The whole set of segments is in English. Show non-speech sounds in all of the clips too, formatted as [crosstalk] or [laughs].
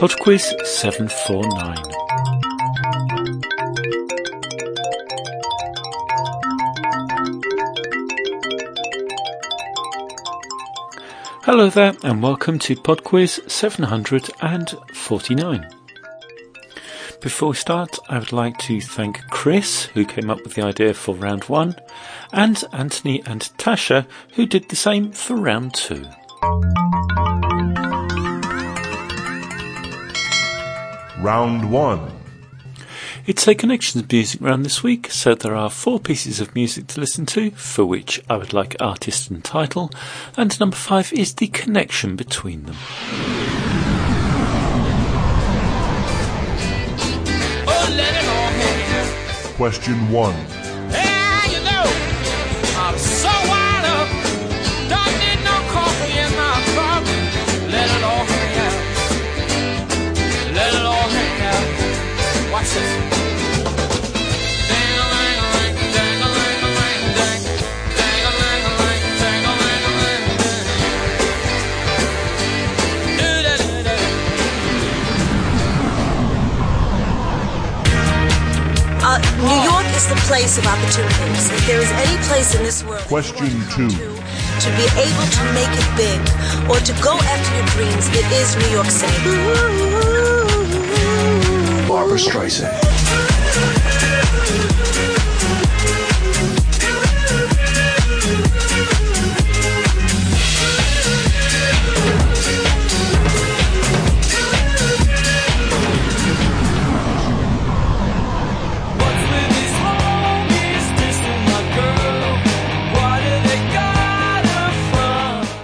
Podquiz 749. Hello there, and welcome to Podquiz 749. Before we start, I would like to thank Chris, who came up with the idea for round one, and Anthony and Tasha, who did the same for round two. Round 1. It's a Connections music round this week, so there are four pieces of music to listen to, for which I would like artist and title, and number five is the connection between them. Let it all hang. Question 1. The place of opportunities. If there is any place in this world Question want to come two. to, to be able to make it big or to go after your dreams, it is New York City. Barbra Streisand.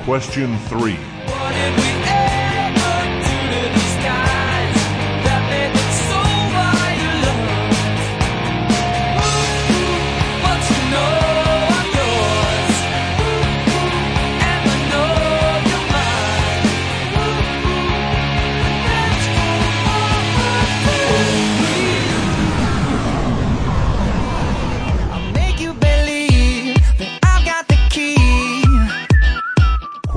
Question 3.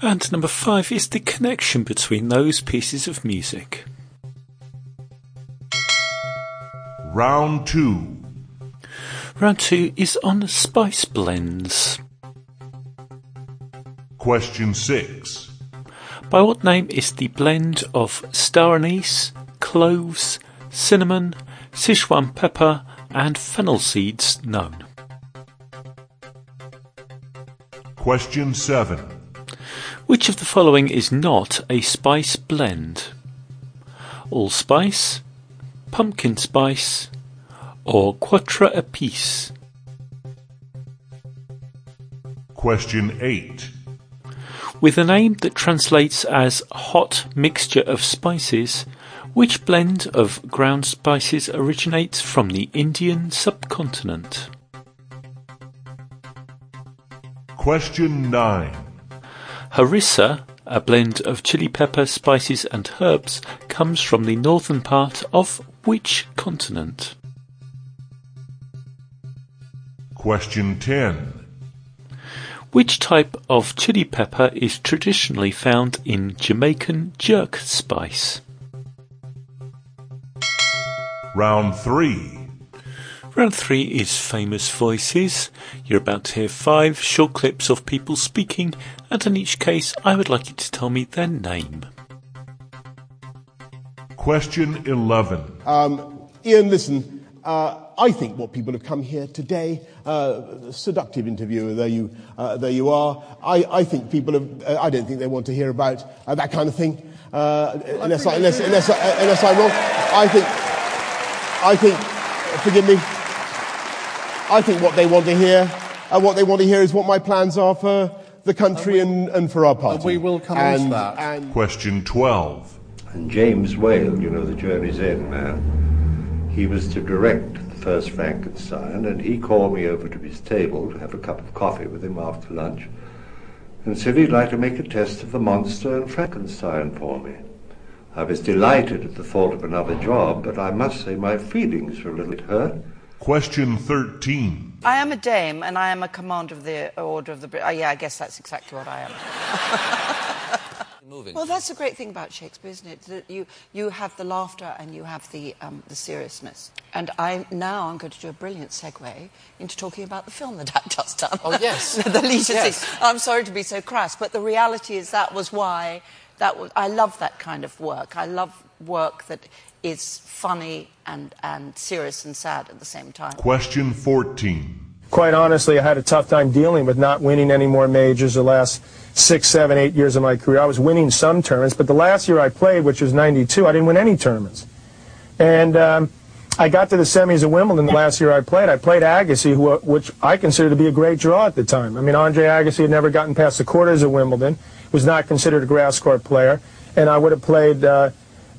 And number five is the connection between those pieces of music. Round 2. Round two is on spice blends. Question 6. By what name is the blend of star anise, cloves, cinnamon, Sichuan pepper, and fennel seeds known? Question 7. Which of the following is not a spice blend? Allspice, pumpkin spice, or quatre épices? Question 8. With a name that translates as hot mixture of spices, which blend of ground spices originates from the Indian subcontinent? Question 9. Harissa, a blend of chili pepper, spices, and herbs, comes from the northern part of which continent? Question 10. Which type of chili pepper is traditionally found in Jamaican jerk spice? Round 3. Round three is famous voices. You're about to hear five short clips of people speaking, and in each case, I would like you to tell me their name. Question 11. Ian, listen, uh, I think what people have come here today, uh, seductive interviewer, there you, uh, there you are. I, I think people have, uh, I don't think they want to hear about uh, that kind of thing, uh, unless, I, unless, unless, unless I'm wrong. I think, I think, forgive me, I think what they want to hear, and what they want to hear is what my plans are for the country and, and for our party. we will come on to that. And Question 12. And James Whale, you know, the Journey's End man, he was to direct the first Frankenstein, and he called me over to his table to have a cup of coffee with him after lunch, and said he'd like to make a test of the monster and Frankenstein for me. I was delighted at the thought of another job, but I must say my feelings were a little hurt. Question 13. I am a dame and I am a commander of the Order of the Brit. Oh, yeah, I guess that's exactly what I am. [laughs] Moving. Well, that's the great thing about Shakespeare, isn't it? That you, you have the laughter and you have the, um, the seriousness. And I now I'm going to do a brilliant segue into talking about the film that [laughs] I've just done. Oh, yes. [laughs] the leisure Yes. scene. I'm sorry to be so crass, but the reality is that was why that was, I love that kind of work. I love work that is funny and, and serious and sad at the same time. Question 14. Quite honestly, I had a tough time dealing with not winning any more majors the last six, seven, eight years of my career. I was winning some tournaments, but the last year I played, which was 92, I didn't win any tournaments. And um, I got to the semis of Wimbledon the last year I played. I played Agassi, who, which I considered to be a great draw at the time. I mean, Andre Agassi had never gotten past the quarters of Wimbledon, was not considered a grass court player, and I would have played uh,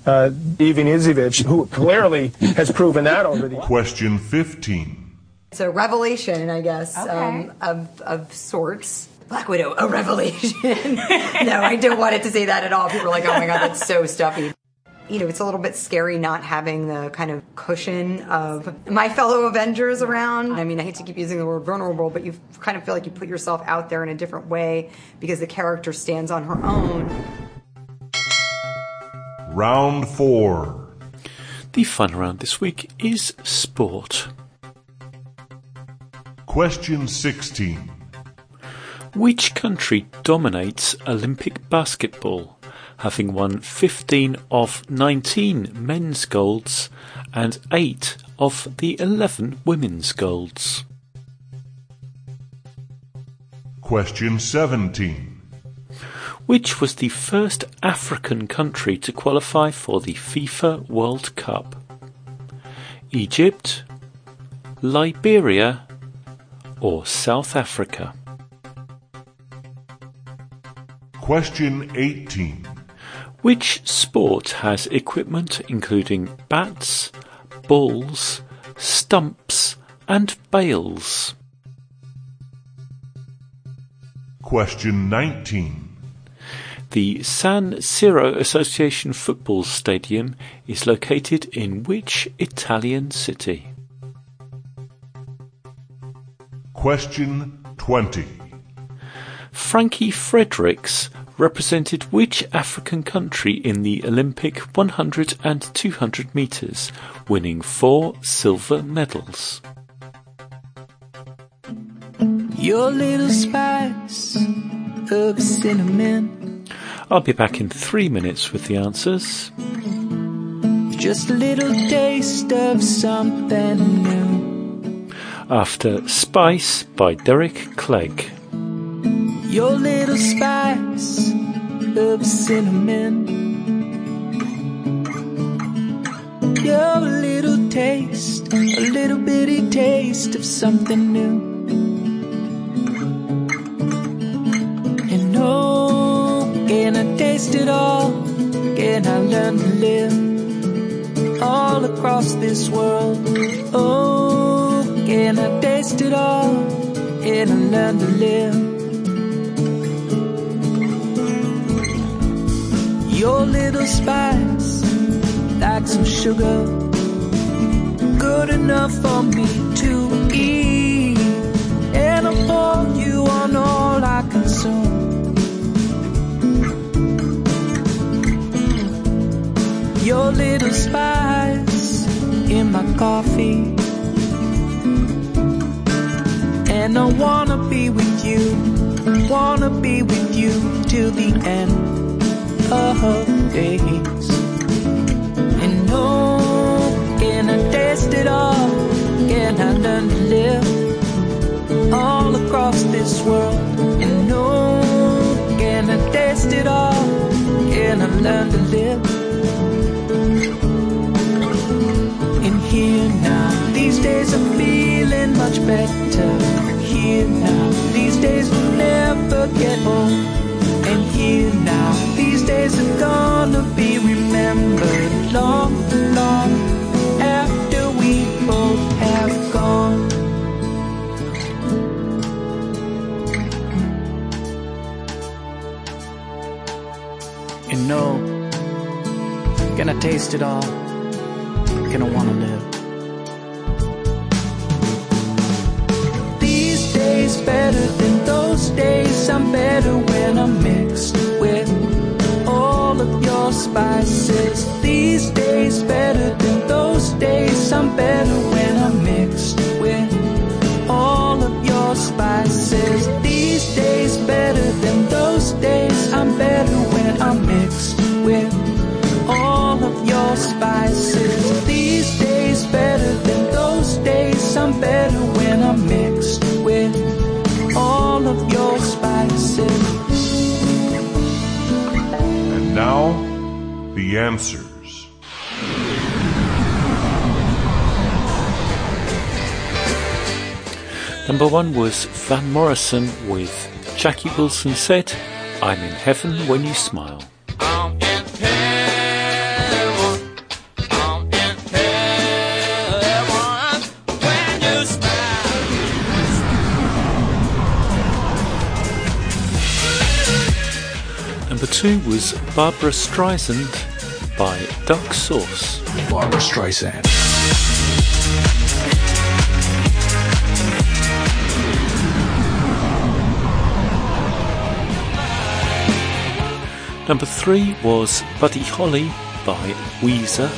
uh, Ivanisevic, who clearly has proven that over the Question 15. It's a revelation, I guess, um, of, of sorts. Black Widow, a revelation. [laughs] no, I don't want it to say that at all. People are like, oh my god, that's so stuffy. You know, it's a little bit scary not having the kind of cushion of my fellow Avengers around. I mean, I hate to keep using the word vulnerable, but you kind of feel like you put yourself out there in a different way because the character stands on her own. Round 4. The fun round this week is sport. Question 16. Which country dominates Olympic basketball, having won 15 of 19 men's golds and 8 of the 11 women's golds? Question 17. Which was the first African country to qualify for the FIFA World Cup? Egypt, Liberia, or South Africa? Question 18. Which sport has equipment including bats, balls, stumps, and bails? Question 19. The San Siro Association Football Stadium is located in which Italian city? Question 20. Frankie Fredericks represented which African country in the Olympic 100 and 200 metres, winning four silver medals? Your little spice of cinnamon. I'll be back in three minutes with the answers. Just a little taste of something new. After Spice by Derek Clegg. Your little spice of cinnamon. Your little taste, a little bitty taste of something new. Taste it all? Can I learn to live all across this world? Oh, can I taste it all? Can I learn to live? Your little spice, like some sugar, good enough for me to eat. And I'll pour you on all I consume. Your little spice in my coffee. And I wanna be with you, wanna be with you till the end of days. And oh, can I taste it all? Can I learn to live all across this world? And oh, can I taste it all? Can I learn to live? These days I'm feeling much better. Here now, these days will never get old. And here now, these days are gonna be remembered long, long after we both have gone. You know, gonna taste it all, gonna wanna live. Better than those days. I'm better when I'm mixed with all of your spices. These days the answers. Number one was Van Morrison with Jackie Wilson said, I'm in heaven when you smile. Number two was Barbra Streisand by Duck Sauce. Barbra Streisand. Number three was Buddy Holly by Weezer.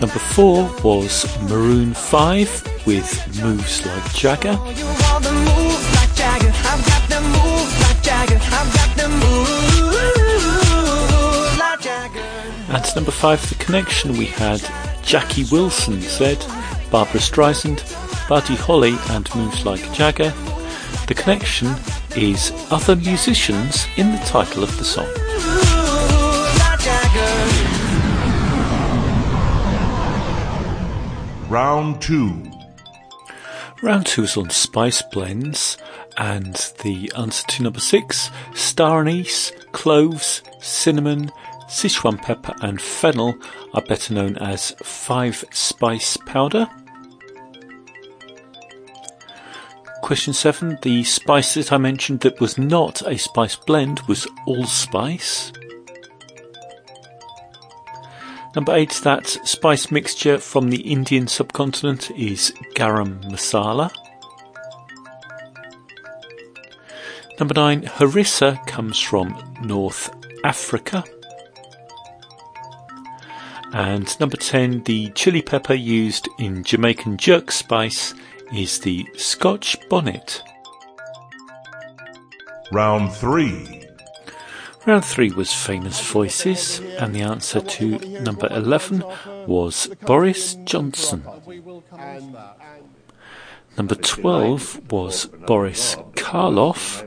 Number four was Maroon 5 with Moves Like Jagger. Oh, you want the moves like Jagger. I've got the moves like Jagger. I've got the moves like Jagger. At number five, The Connection, we had Jackie Wilson said, Barbra Streisand, Buddy Holly, and Moves Like Jagger. The Connection is other musicians in the title of the song. Round two. Round two is on spice blends, and the answer to number six, star anise, cloves, cinnamon, Sichuan pepper, and fennel are better known as five spice powder. Question seven, the spice that I mentioned that was not a spice blend was allspice. Number eight, that spice mixture from the Indian subcontinent is garam masala. Number nine, harissa comes from North Africa. And number 10, the chili pepper used in Jamaican jerk spice is the Scotch bonnet. Round three. Round three was famous voices, and the answer to number 11 was Boris Johnson. Number 12 was Boris Karloff.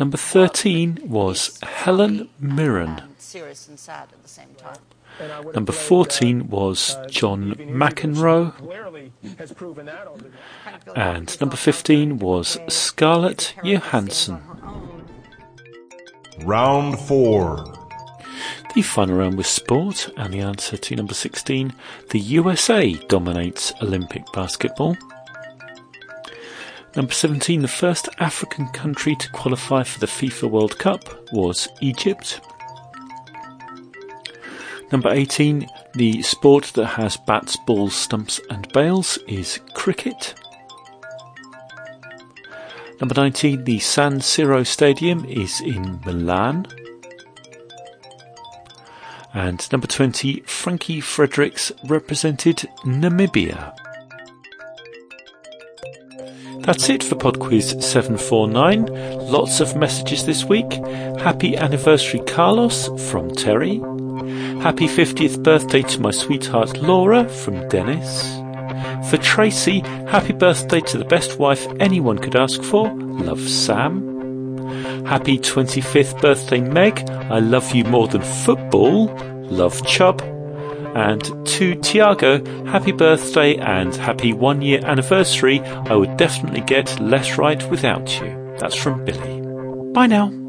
Number 13 was Helen Mirren. Number 14 was John McEnroe. And number 15 was Scarlett Johansson. Round four. The final round was sport, and the answer to number 16, the USA dominates Olympic basketball. Number 17, the first African country to qualify for the FIFA World Cup was Egypt. Number 18, the sport that has bats, balls, stumps, and bails is cricket. Number 19, the San Siro Stadium is in Milan. And number 20, Frankie Fredericks represented Namibia. That's it for Pod Quiz 749. Lots of messages this week. Happy anniversary, Carlos, from Terry. Happy 50th birthday to my sweetheart Laura, from Dennis. For Tracy, happy birthday to the best wife anyone could ask for. Love Sam. Happy 25th birthday, Meg. I love you more than football. Love Chubb. And to Tiago, happy birthday and happy one year anniversary. I would definitely get less right without you. That's from Billy. Bye now.